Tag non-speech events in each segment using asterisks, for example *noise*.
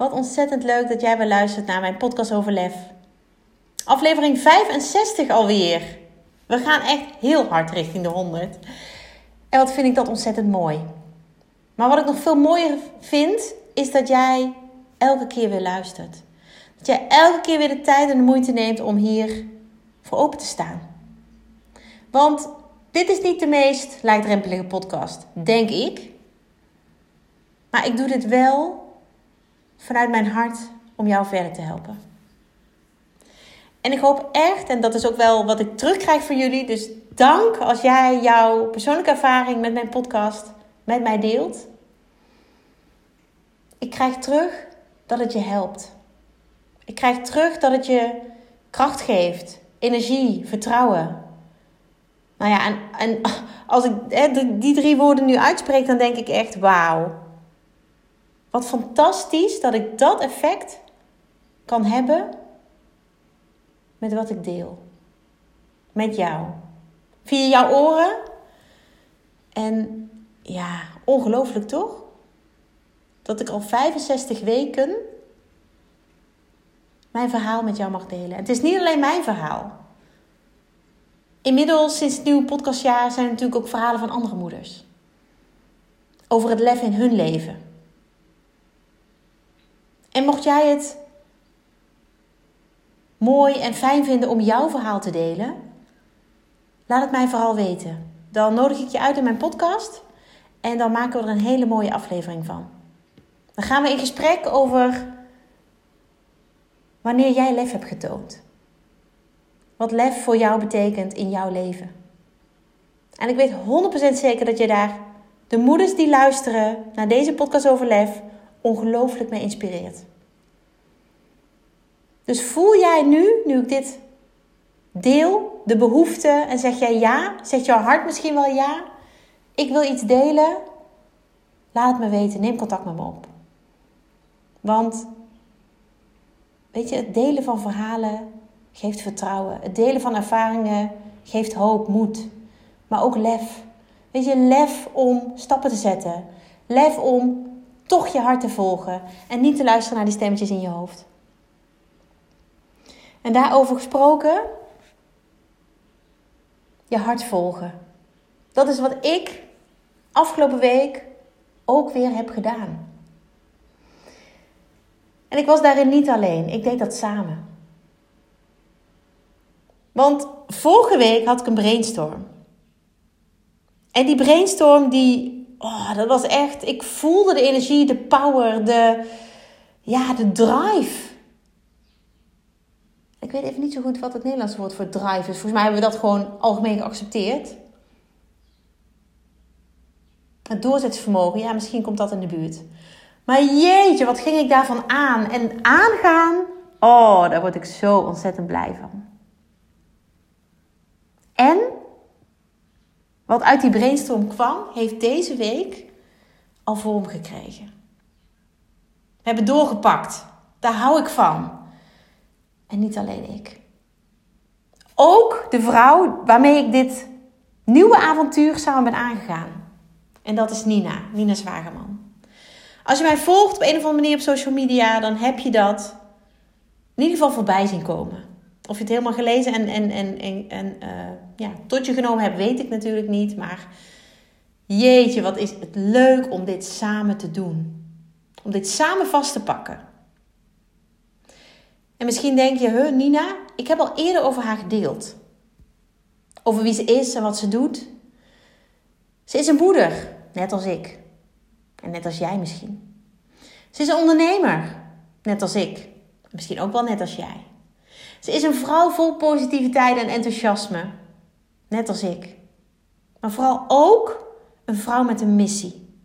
Wat ontzettend leuk dat jij weer luistert naar mijn podcast over lef. Aflevering 65 alweer. We gaan echt heel hard richting de 100. En wat vind ik dat ontzettend mooi. Maar wat ik nog veel mooier vind, is dat jij elke keer weer luistert. Dat jij elke keer weer de tijd en de moeite neemt om hier voor open te staan. Want dit is niet de meest laagdrempelige podcast, denk ik. Maar ik doe dit wel vanuit mijn hart om jou verder te helpen. En ik hoop echt, en dat is ook wel wat ik terugkrijg van jullie. Dus dank als jij jouw persoonlijke ervaring met mijn podcast met mij deelt. Ik krijg terug dat het je helpt. Ik krijg terug dat het je kracht geeft, energie, vertrouwen. Nou ja, en, en als ik die drie woorden nu uitspreek, dan denk ik echt: wauw. Wat fantastisch dat ik dat effect kan hebben met wat ik deel. Met jou. Via jouw oren. En ja, ongelooflijk toch? Dat ik al 65 weken mijn verhaal met jou mag delen. het is niet alleen mijn verhaal. Inmiddels, sinds het nieuwe podcastjaar, zijn er natuurlijk ook verhalen van andere moeders. Over het lef in hun leven. En mocht jij het mooi en fijn vinden om jouw verhaal te delen, laat het mij vooral weten. Dan nodig ik je uit in mijn podcast en dan maken we er een hele mooie aflevering van. Dan gaan we in gesprek over wanneer jij lef hebt getoond. Wat lef voor jou betekent in jouw leven. En ik weet 100% zeker dat je daar de moeders die luisteren naar deze podcast over lef ongelooflijk mee inspireert. Dus voel jij nu, nu ik dit deel, de behoefte en zeg jij ja? Zegt jouw hart misschien wel ja? Ik wil iets delen? Laat het me weten. Neem contact met me op. Want, weet je, het delen van verhalen geeft vertrouwen. Het delen van ervaringen geeft hoop, moed. Maar ook lef. Weet je, lef om stappen te zetten. Lef om toch je hart te volgen en niet te luisteren naar die stemmetjes in je hoofd. En daarover gesproken, je hart volgen. Dat is wat ik afgelopen week ook weer heb gedaan. En ik was daarin niet alleen, ik deed dat samen. Want vorige week had ik een brainstorm. En die brainstorm die oh, dat was echt, ik voelde de energie, de power, de, ja, de drive. Ik weet even niet zo goed wat het Nederlandse woord voor drive is. Volgens mij hebben we dat gewoon algemeen geaccepteerd. Het doorzettingsvermogen, ja, misschien komt dat in de buurt. Maar jeetje, wat ging ik daarvan aan? En aangaan, oh, daar word ik zo ontzettend blij van. En wat uit die brainstorm kwam, heeft deze week al vorm gekregen. We hebben doorgepakt. Daar hou ik van. En niet alleen ik. Ook de vrouw waarmee ik dit nieuwe avontuur samen ben aangegaan. En dat is Nina, Nina Zwageman. Als je mij volgt op een of andere manier op social media, dan heb je dat in ieder geval voorbij zien komen. Of je het helemaal gelezen en, en, en, en, en uh, ja, tot je genomen hebt, weet ik natuurlijk niet. Maar jeetje, wat is het leuk om dit samen te doen. Om dit samen vast te pakken. En misschien denk je, huh, Nina, ik heb al eerder over haar gedeeld. Over wie ze is en wat ze doet. Ze is een moeder, net als ik. En net als jij misschien. Ze is een ondernemer, net als ik. Misschien ook wel net als jij. Ze is een vrouw vol positiviteit en enthousiasme. Net als ik. Maar vooral ook een vrouw met een missie.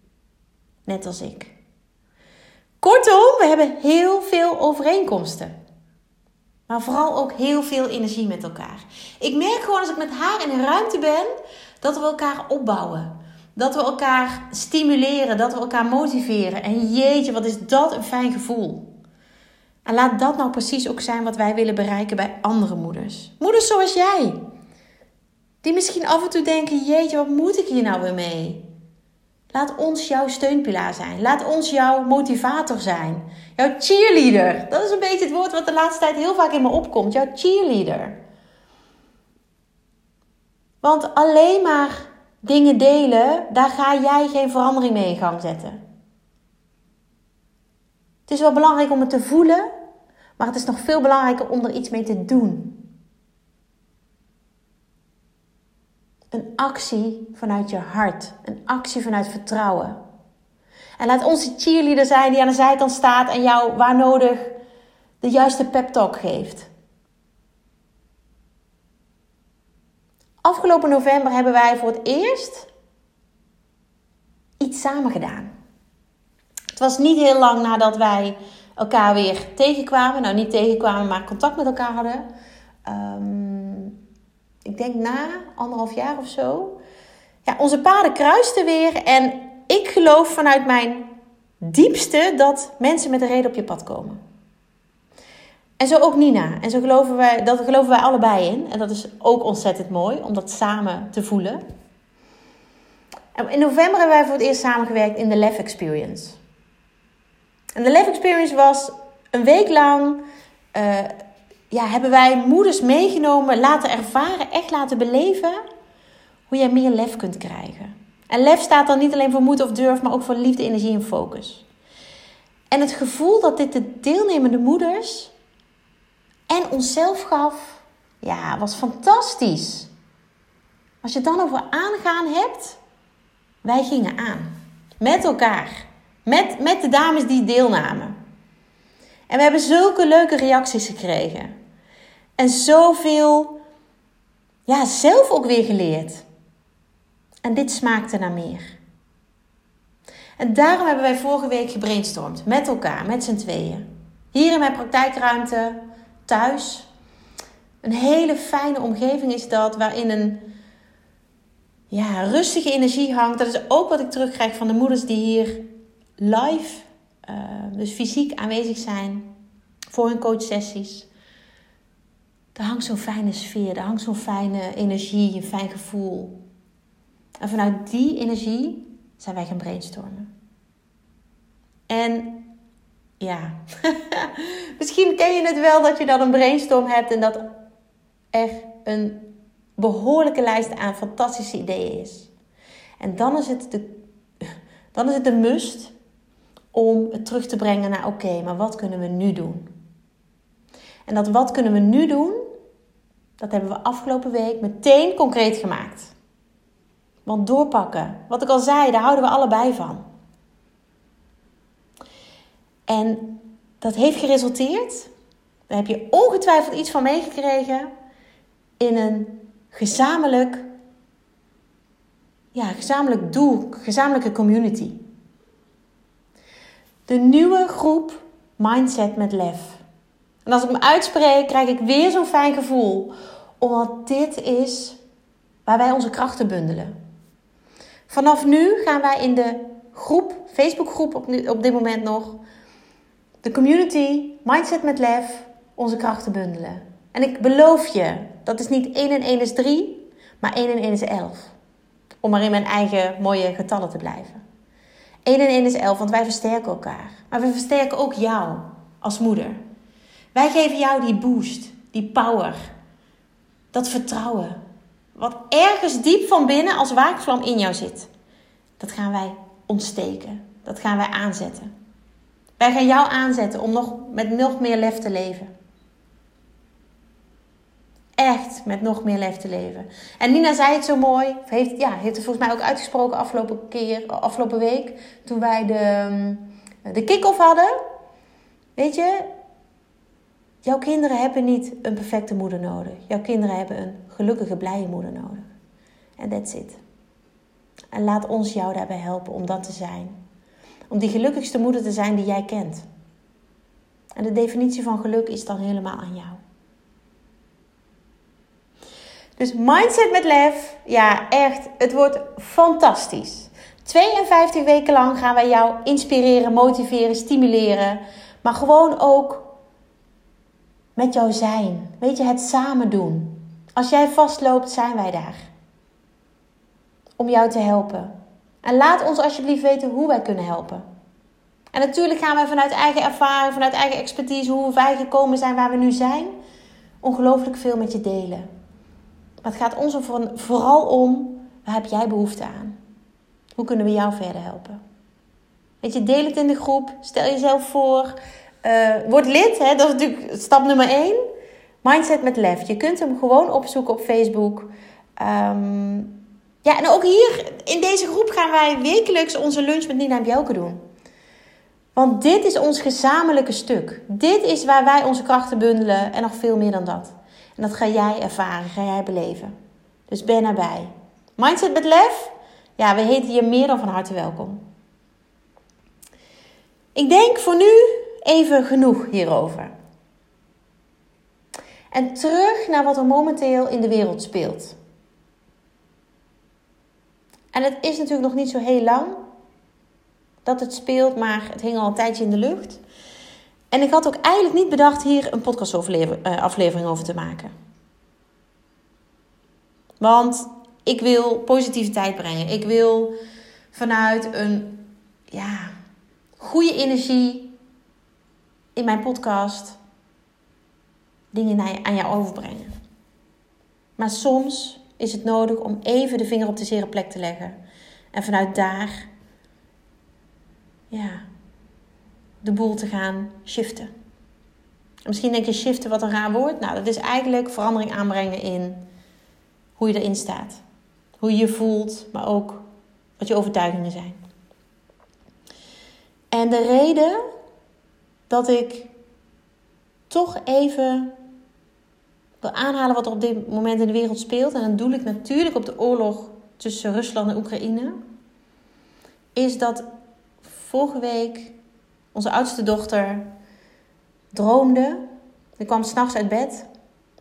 Net als ik. Kortom, we hebben heel veel overeenkomsten. Maar vooral ook heel veel energie met elkaar. Ik merk gewoon als ik met haar in een ruimte ben, dat we elkaar opbouwen. Dat we elkaar stimuleren, dat we elkaar motiveren. En jeetje, wat is dat een fijn gevoel. En laat dat nou precies ook zijn wat wij willen bereiken bij andere moeders. Moeders zoals jij. Die misschien af en toe denken: jeetje, wat moet ik hier nou weer mee? Laat ons jouw steunpilaar zijn. Laat ons jouw motivator zijn. Jouw cheerleader. Dat is een beetje het woord wat de laatste tijd heel vaak in me opkomt. Jouw cheerleader. Want alleen maar dingen delen, daar ga jij geen verandering mee in gang zetten. Het is wel belangrijk om het te voelen, maar het is nog veel belangrijker om er iets mee te doen. Een actie vanuit je hart, een actie vanuit vertrouwen. En laat onze cheerleader zijn die aan de zijkant staat en jou waar nodig de juiste pep talk geeft. Afgelopen november hebben wij voor het eerst iets samen gedaan. Het was niet heel lang nadat wij elkaar weer tegenkwamen. Nou, niet tegenkwamen, maar contact met elkaar hadden. Um, ik denk na anderhalf jaar of zo. Ja, onze paden kruisten weer. En ik geloof vanuit mijn diepste dat mensen met een reden op je pad komen. En zo ook Nina. En zo geloven wij, dat geloven wij allebei in. En dat is ook ontzettend mooi om dat samen te voelen. En in november hebben wij voor het eerst samengewerkt in de Lef Experience. En de Lef Experience was een week lang. Uh, ja, hebben wij moeders meegenomen, laten ervaren, echt laten beleven hoe jij meer lef kunt krijgen. En lef staat dan niet alleen voor moed of durf, maar ook voor liefde, energie en focus. En het gevoel dat dit de deelnemende moeders en onszelf gaf, ja, was fantastisch. Als je het dan over aangaan hebt, wij gingen aan. Met elkaar. Met, met de dames die deelnamen. En we hebben zulke leuke reacties gekregen. En zoveel, ja, zelf ook weer geleerd. En dit smaakte naar meer. En daarom hebben wij vorige week gebrainstormd met elkaar, met z'n tweeën. Hier in mijn praktijkruimte, thuis. Een hele fijne omgeving is dat, waarin een ja, rustige energie hangt. Dat is ook wat ik terugkrijg van de moeders die hier live, uh, dus fysiek aanwezig zijn voor hun coachsessies. Er hangt zo'n fijne sfeer, er hangt zo'n fijne energie, een fijn gevoel. En vanuit die energie zijn wij gaan brainstormen. En ja, *laughs* misschien ken je het wel dat je dan een brainstorm hebt en dat er een behoorlijke lijst aan fantastische ideeën is. En dan is het de, dan is het de must om het terug te brengen naar oké, maar wat kunnen we nu doen? En dat wat kunnen we nu doen, dat hebben we afgelopen week meteen concreet gemaakt. Want doorpakken, wat ik al zei, daar houden we allebei van. En dat heeft geresulteerd, daar heb je ongetwijfeld iets van meegekregen, in een gezamenlijk, ja, gezamenlijk doel, gezamenlijke community. De nieuwe groep Mindset met Lef. En als ik hem uitspreek, krijg ik weer zo'n fijn gevoel. Omdat dit is waar wij onze krachten bundelen. Vanaf nu gaan wij in de groep, Facebookgroep op, op dit moment nog, de community Mindset met Lef, onze krachten bundelen. En ik beloof je, dat is niet 1 en 1 is 3, maar 1 en 1 is 11. Om maar in mijn eigen mooie getallen te blijven. 1 en 1 is 11, want wij versterken elkaar. Maar we versterken ook jou als moeder. Wij geven jou die boost, die power, dat vertrouwen. Wat ergens diep van binnen als waakvlam in jou zit. Dat gaan wij ontsteken. Dat gaan wij aanzetten. Wij gaan jou aanzetten om nog, met nog meer lef te leven. Echt met nog meer lef te leven. En Nina zei het zo mooi. Heeft, ja, heeft het volgens mij ook uitgesproken afgelopen, keer, afgelopen week. Toen wij de, de kick-off hadden. Weet je, Jouw kinderen hebben niet een perfecte moeder nodig. Jouw kinderen hebben een gelukkige, blije moeder nodig. En that's it. En laat ons jou daarbij helpen om dat te zijn. Om die gelukkigste moeder te zijn die jij kent. En de definitie van geluk is dan helemaal aan jou. Dus mindset met lef, ja echt, het wordt fantastisch. 52 weken lang gaan wij jou inspireren, motiveren, stimuleren. Maar gewoon ook met jou zijn. Weet je, het samen doen. Als jij vastloopt, zijn wij daar. Om jou te helpen. En laat ons alsjeblieft weten hoe wij kunnen helpen. En natuurlijk gaan wij vanuit eigen ervaring, vanuit eigen expertise, hoe wij gekomen zijn waar we nu zijn, ongelooflijk veel met je delen. Maar het gaat ons vooral om, waar heb jij behoefte aan? Hoe kunnen we jou verder helpen? Weet je, deel het in de groep, stel jezelf voor, uh, word lid, hè? dat is natuurlijk stap nummer 1. Mindset met lef. Je kunt hem gewoon opzoeken op Facebook. Um, ja, en ook hier in deze groep gaan wij wekelijks onze lunch met Nina en Bjelke doen. Want dit is ons gezamenlijke stuk. Dit is waar wij onze krachten bundelen en nog veel meer dan dat. En dat ga jij ervaren, ga jij beleven. Dus ben erbij. Mindset met lef? Ja, we heten je meer dan van harte welkom. Ik denk voor nu even genoeg hierover. En terug naar wat er momenteel in de wereld speelt. En het is natuurlijk nog niet zo heel lang dat het speelt, maar het hing al een tijdje in de lucht. En ik had ook eigenlijk niet bedacht hier een podcastaflevering eh, over te maken. Want ik wil positiviteit brengen. Ik wil vanuit een ja, goede energie in mijn podcast dingen aan jou overbrengen. Maar soms is het nodig om even de vinger op de zere plek te leggen. En vanuit daar ja, de boel te gaan shiften. misschien denk je shiften wat een raar woord. Nou, dat is eigenlijk verandering aanbrengen in hoe je erin staat. Hoe je je voelt, maar ook wat je overtuigingen zijn. En de reden dat ik toch even wil aanhalen wat er op dit moment in de wereld speelt. En dan doe ik natuurlijk op de oorlog tussen Rusland en Oekraïne. Is dat vorige week onze oudste dochter droomde. Die kwam s'nachts uit bed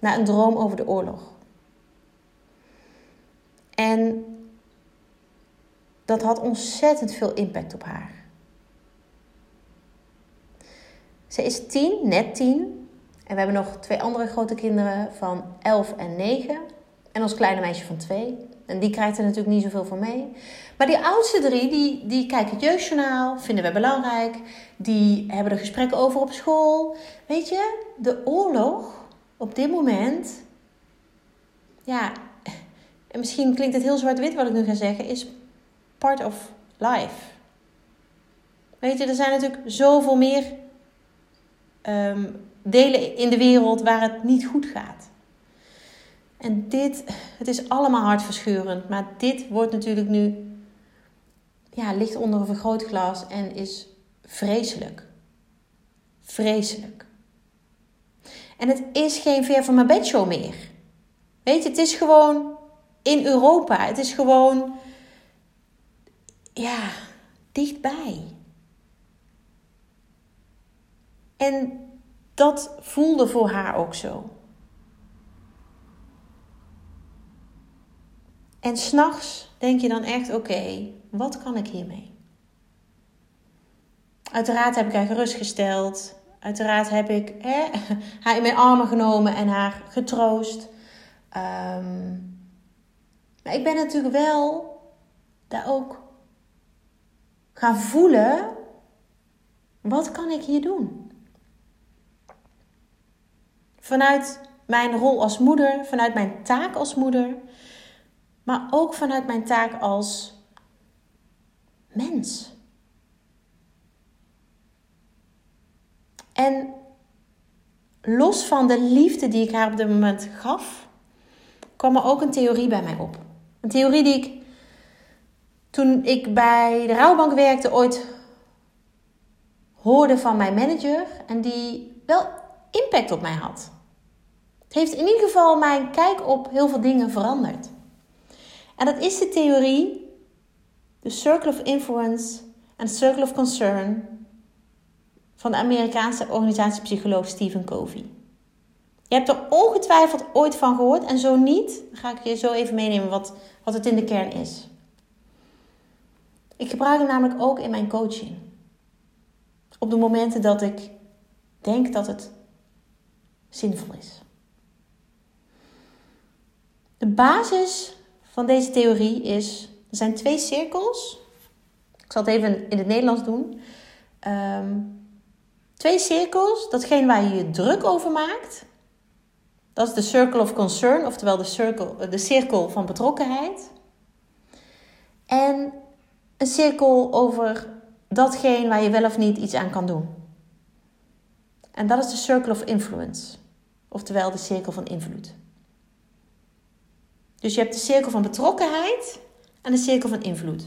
na een droom over de oorlog. En dat had ontzettend veel impact op haar. Ze is tien, net tien. En we hebben nog twee andere grote kinderen van 11 en 9. En ons kleine meisje van 2. En die krijgt er natuurlijk niet zoveel van mee. Maar die oudste drie, die, die kijken het jeugdjournaal, vinden we belangrijk. Die hebben er gesprekken over op school. Weet je, de oorlog op dit moment... Ja, en misschien klinkt het heel zwart-wit wat ik nu ga zeggen, is part of life. Weet je, er zijn natuurlijk zoveel meer um, delen in de wereld waar het niet goed gaat. En dit, het is allemaal hartverscheurend, maar dit wordt natuurlijk nu, ja, ligt onder een vergrootglas en is vreselijk. Vreselijk. En het is geen ver van mijn bedshow meer. Weet je, het is gewoon in Europa. Het is gewoon, ja, dichtbij. En dat voelde voor haar ook zo. En s'nachts denk je dan echt: oké, wat kan ik hiermee? Uiteraard heb ik haar gerustgesteld. Uiteraard heb ik hè, *laughs* haar in mijn armen genomen en haar getroost. Ehm, maar ik ben natuurlijk wel daar ook gaan voelen: wat kan ik hier doen? Vanuit mijn rol als moeder, vanuit mijn taak als moeder, maar ook vanuit mijn taak als mens. En los van de liefde die ik haar op dit moment gaf, kwam er ook een theorie bij mij op. Een theorie die ik toen ik bij de rouwbank werkte ooit hoorde van mijn manager en die wel impact op mij had heeft in ieder geval mijn kijk op heel veel dingen veranderd. En dat is de theorie, de Circle of Influence en Circle of Concern van de Amerikaanse organisatiepsycholoog Stephen Covey. Je hebt er ongetwijfeld ooit van gehoord. En zo niet, dan ga ik je zo even meenemen wat, wat het in de kern is. Ik gebruik het namelijk ook in mijn coaching. Op de momenten dat ik denk dat het zinvol is. De basis van deze theorie is: er zijn twee cirkels. Ik zal het even in het Nederlands doen. Ehm, twee cirkels. Datgene waar je je druk over maakt. Dat is de circle of concern, oftewel de, circle, de cirkel van betrokkenheid. En een cirkel over datgene waar je wel of niet iets aan kan doen. En dat is de circle of influence, oftewel de cirkel van invloed. Dus je hebt de cirkel van betrokkenheid en de cirkel van invloed.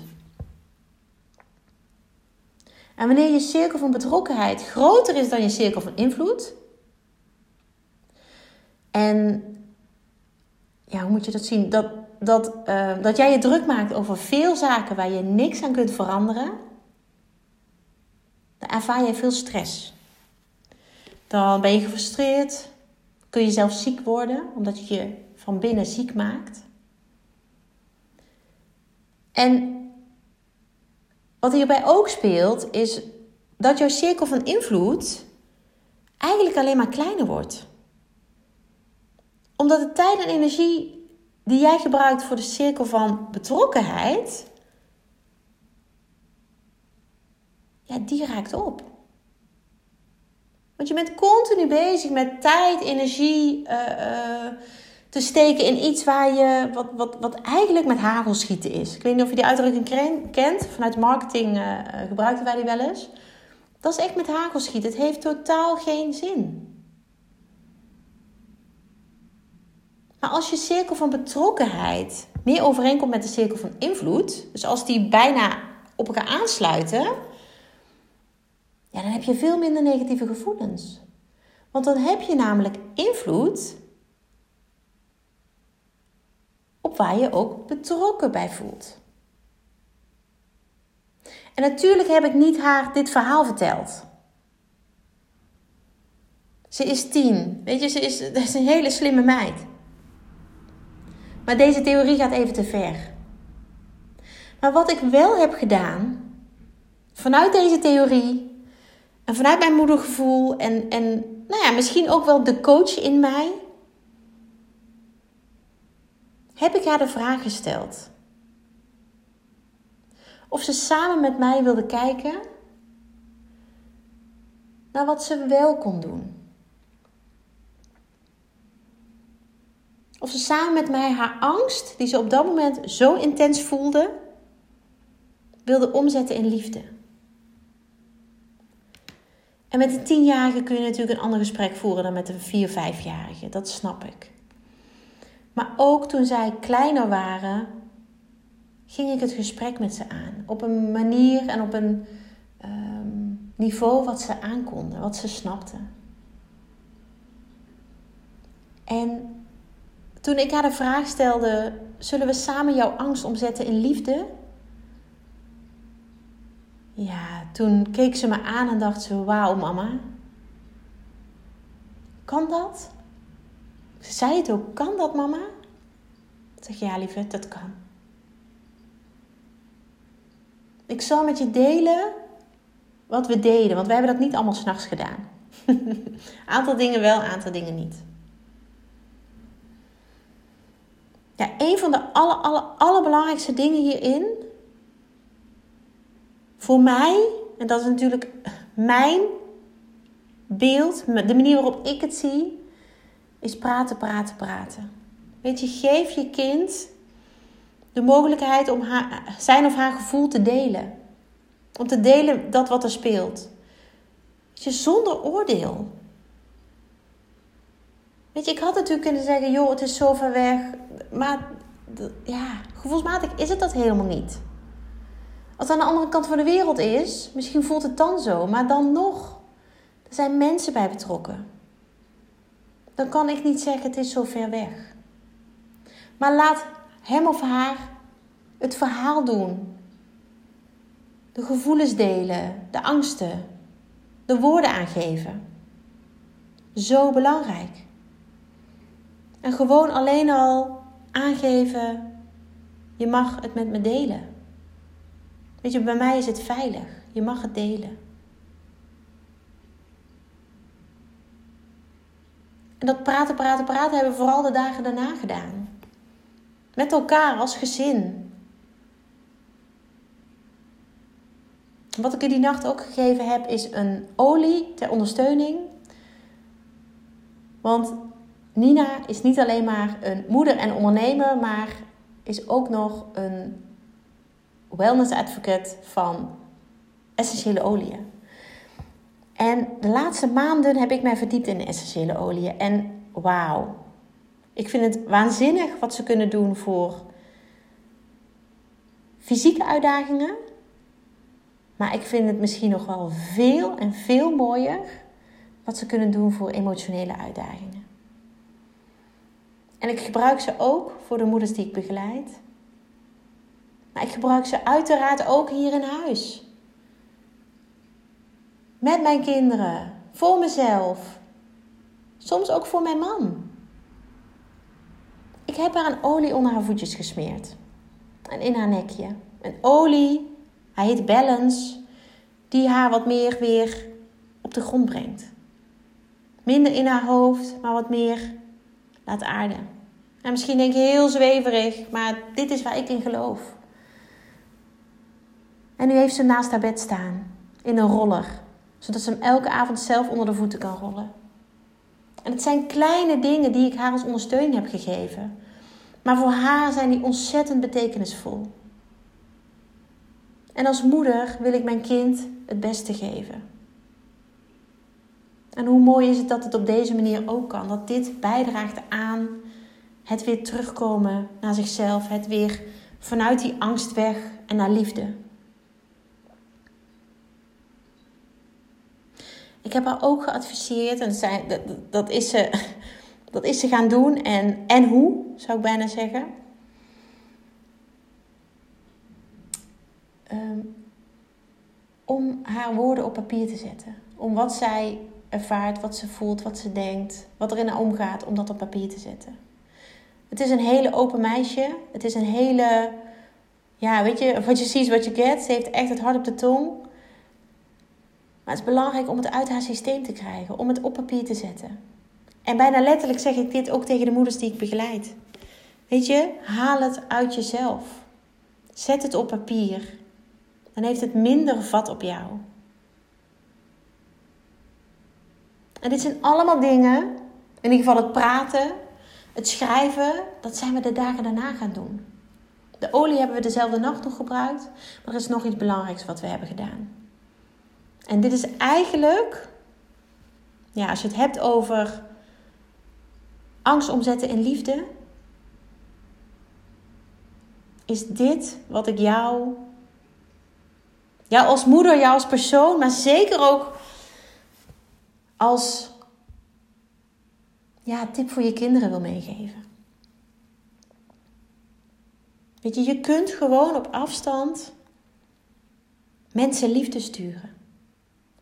En wanneer je cirkel van betrokkenheid groter is dan je cirkel van invloed. En ja, hoe moet je dat zien? Dat, dat, uh, dat jij je druk maakt over veel zaken waar je niks aan kunt veranderen. Dan ervaar je veel stress. Dan ben je gefrustreerd. Kun je zelf ziek worden, omdat je je van binnen ziek maakt. En wat hierbij ook speelt, is dat jouw cirkel van invloed eigenlijk alleen maar kleiner wordt. Omdat de tijd en energie die jij gebruikt voor de cirkel van betrokkenheid, ja, die raakt op. Want je bent continu bezig met tijd, energie uh, uh, te steken in iets waar je, wat, wat, wat eigenlijk met hagel schieten is. Ik weet niet of je die uitdrukking kent. Vanuit marketing uh, gebruiken wij die wel eens. Dat is echt met hagel schieten. Het heeft totaal geen zin. Maar als je cirkel van betrokkenheid meer overeenkomt met de cirkel van invloed, dus als die bijna op elkaar aansluiten, ja, dan heb je veel minder negatieve gevoelens. Want dan heb je namelijk invloed op waar je ook betrokken bij voelt. En natuurlijk heb ik niet haar dit verhaal verteld. Ze is tien. Weet je, ze is, *laughs* dat is een hele slimme meid. Maar deze theorie gaat even te ver. Maar wat ik wel heb gedaan, vanuit deze theorie en vanuit mijn moedergevoel en, en nou ja, misschien ook wel de coach in mij, heb ik haar de vraag gesteld. Of ze samen met mij wilde kijken naar wat ze wel kon doen. Of ze samen met mij haar angst, die ze op dat moment zo intens voelde, wilde omzetten in liefde. En met een tienjarige kun je natuurlijk een ander gesprek voeren dan met een vier, vijfjarige. Dat snap ik. Maar ook toen zij kleiner waren, ging ik het gesprek met ze aan. Op een manier en op een ehm, niveau wat ze aankonden, wat ze snapten. En toen ik haar de vraag stelde: zullen we samen jouw angst omzetten in liefde? Ja, toen keek ze me aan en dacht ze: wauw, mama. Kan dat? Ze zei het ook: kan dat, mama? Ik zeg ja, lieve, dat kan. Ik zal met je delen wat we deden, want wij hebben dat niet allemaal s'nachts gedaan. *laughs* aantal dingen wel, aantal dingen niet. Ja, een van de aller, aller, allerbelangrijkste dingen hierin, voor mij, en dat is natuurlijk mijn beeld, de manier waarop ik het zie, is praten, praten, praten. Weet je, geef je kind de mogelijkheid om haar, zijn of haar gevoel te delen. Om te delen dat wat er speelt. Weet je, zonder oordeel. Weet je, ik had natuurlijk kunnen zeggen, joh, het is zo ver weg. Maar ja, gevoelsmatig is het dat helemaal niet. Als het aan de andere kant van de wereld is, misschien voelt het dan zo. Maar dan nog, er zijn mensen bij betrokken. Dan kan ik niet zeggen, het is zo ver weg. Maar laat hem of haar het verhaal doen. De gevoelens delen, de angsten, de woorden aangeven. Zo belangrijk. En gewoon alleen al aangeven: je mag het met me delen. Weet je, bij mij is het veilig. Je mag het delen. En dat praten, praten, praten hebben we vooral de dagen daarna gedaan. Met elkaar als gezin. Wat ik er die nacht ook gegeven heb, is een olie ter ondersteuning. Want Nina is niet alleen maar een moeder en ondernemer, maar is ook nog een wellness advocate van essentiële oliën. En de laatste maanden heb ik mij verdiept in essentiële oliën. En wauw, ik vind het waanzinnig wat ze kunnen doen voor fysieke uitdagingen. Maar ik vind het misschien nog wel veel en veel mooier wat ze kunnen doen voor emotionele uitdagingen. En ik gebruik ze ook voor de moeders die ik begeleid. Maar ik gebruik ze uiteraard ook hier in huis. Met mijn kinderen, voor mezelf. Soms ook voor mijn man. Ik heb haar een olie onder haar voetjes gesmeerd. En in haar nekje. Een olie, hij heet Balance, die haar wat meer weer op de grond brengt. Minder in haar hoofd, maar wat meer laat aarden. En misschien denk je heel zweverig, maar dit is waar ik in geloof. En nu heeft ze naast haar bed staan, in een roller, zodat ze hem elke avond zelf onder de voeten kan rollen. En het zijn kleine dingen die ik haar als ondersteuning heb gegeven. Maar voor haar zijn die ontzettend betekenisvol. En als moeder wil ik mijn kind het beste geven. En hoe mooi is het dat het op deze manier ook kan. Dat dit bijdraagt aan het weer terugkomen naar zichzelf. Het weer vanuit die angst weg en naar liefde. Ik heb haar ook geadviseerd, en dat, dat, is ze, *laughs* dat is ze gaan doen. En, en hoe, zou ik bijna zeggen. Ehm, om haar woorden op papier te zetten. Om wat zij ervaart, wat ze voelt, wat ze denkt, wat er in haar omgaat, om dat op papier te zetten. Het is een hele open meisje. Het is een hele, ja, weet je, wat je ziet, wat je get. Ze heeft echt het hart op de tong. Maar het is belangrijk om het uit haar systeem te krijgen, om het op papier te zetten. En bijna letterlijk zeg ik dit ook tegen de moeders die ik begeleid. Weet je, haal het uit jezelf. Zet het op papier. Dan heeft het minder vat op jou. En dit zijn allemaal dingen, in ieder geval het praten, het schrijven, dat zijn we de dagen daarna gaan doen. De olie hebben we dezelfde nacht nog gebruikt, maar er is nog iets belangrijks wat we hebben gedaan. En dit is eigenlijk, ja, als je het hebt over angst omzetten in liefde, is dit wat ik jou, jou als moeder, jou als persoon, maar zeker ook als ja, tip voor je kinderen wil meegeven. Weet je, je kunt gewoon op afstand mensen liefde sturen.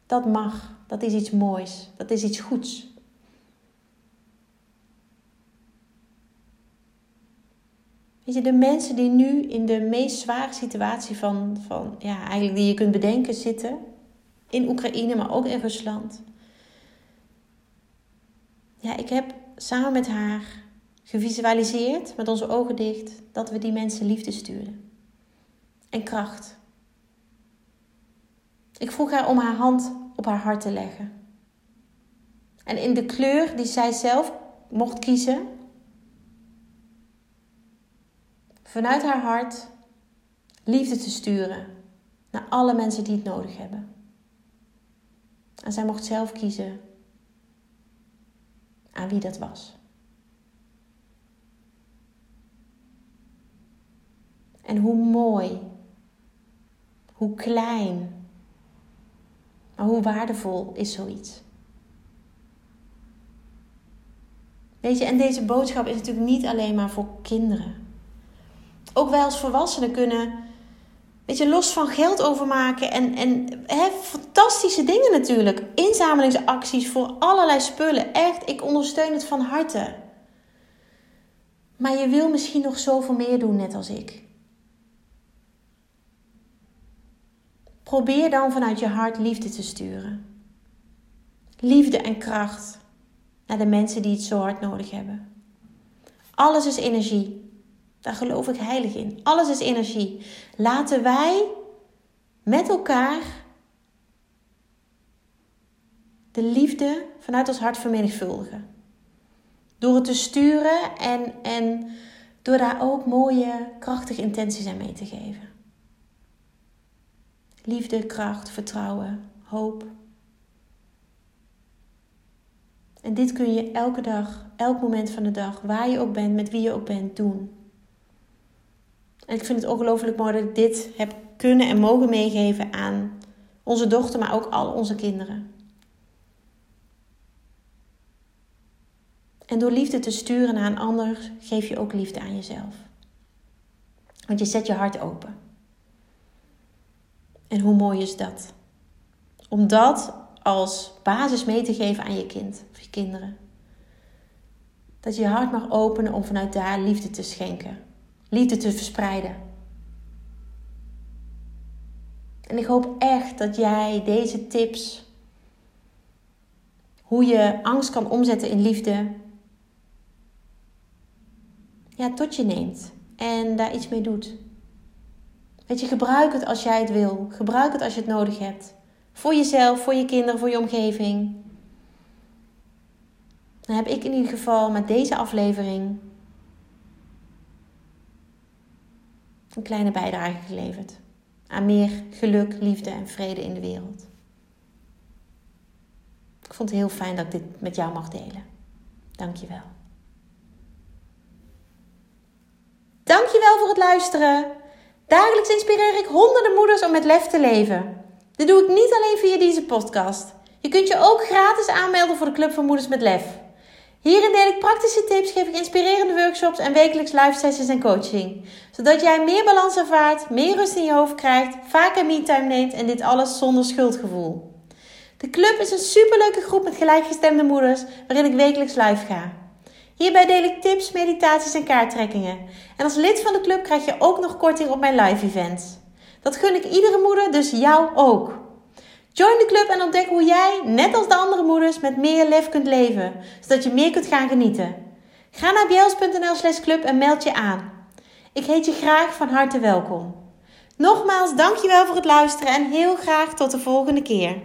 Dat mag. Dat is iets moois. Dat is iets goeds. Weet je, de mensen die nu in de meest zware situatie van, van ja, eigenlijk die je kunt bedenken zitten, in Oekraïne, maar ook in Rusland. Ja, ik heb samen met haar gevisualiseerd, met onze ogen dicht, dat we die mensen liefde stuurden. En kracht. Ik vroeg haar om haar hand op haar hart te leggen. En in de kleur die zij zelf mocht kiezen, vanuit haar hart liefde te sturen naar alle mensen die het nodig hebben. En zij mocht zelf kiezen aan wie dat was. En hoe mooi, hoe klein, maar hoe waardevol is zoiets. Weet je, en deze boodschap is natuurlijk niet alleen maar voor kinderen. Ook wij als volwassenen kunnen, weet je, los van geld overmaken en, en hè, fantastische dingen natuurlijk. Inzamelingsacties voor allerlei spullen. Echt, ik ondersteun het van harte. Maar je wil misschien nog zoveel meer doen, net als ik. Probeer dan vanuit je hart liefde te sturen. Liefde en kracht naar de mensen die het zo hard nodig hebben. Alles is energie. Daar geloof ik heilig in. Alles is energie. Laten wij met elkaar de liefde vanuit ons hart vermenigvuldigen. Door het te sturen en, en door daar ook mooie, krachtige intenties aan mee te geven. Liefde, kracht, vertrouwen, hoop. En dit kun je elke dag, elk moment van de dag, waar je ook bent, met wie je ook bent, doen. En ik vind het ongelooflijk mooi dat ik dit heb kunnen en mogen meegeven aan onze dochter, maar ook al onze kinderen. En door liefde te sturen naar een ander, geef je ook liefde aan jezelf. Want je zet je hart open. En hoe mooi is dat? Om dat als basis mee te geven aan je kind of je kinderen. Dat je je hart mag openen om vanuit daar liefde te schenken. Liefde te verspreiden. En ik hoop echt dat jij deze tips, hoe je angst kan omzetten in liefde, ja, tot je neemt en daar iets mee doet. Weet je, gebruik het als jij het wil. Gebruik het als je het nodig hebt. Voor jezelf, voor je kinderen, voor je omgeving. Dan heb ik in ieder geval met deze aflevering een kleine bijdrage geleverd aan meer geluk, liefde en vrede in de wereld. Ik vond het heel fijn dat ik dit met jou mag delen. Dankjewel. Dankjewel voor het luisteren. Dagelijks inspireer ik honderden moeders om met lef te leven. Dit doe ik niet alleen via deze podcast. Je kunt je ook gratis aanmelden voor de Club van Moeders met Lef. Hierin deel ik praktische tips, geef ik inspirerende workshops en wekelijks live sessies en coaching. Zodat jij meer balans ervaart, meer rust in je hoofd krijgt, vaker me-time neemt en dit alles zonder schuldgevoel. De club is een superleuke groep met gelijkgestemde moeders waarin ik wekelijks live ga. Hierbij deel ik tips, meditaties en kaarttrekkingen. En als lid van de club krijg je ook nog korting op mijn live events. Dat gun ik iedere moeder, dus jou ook. Join de club en ontdek hoe jij, net als de andere moeders, met meer lef kunt leven, zodat je meer kunt gaan genieten. Ga naar bjels.nl slash club en meld je aan. Ik heet je graag van harte welkom. Nogmaals, dankjewel voor het luisteren en heel graag tot de volgende keer.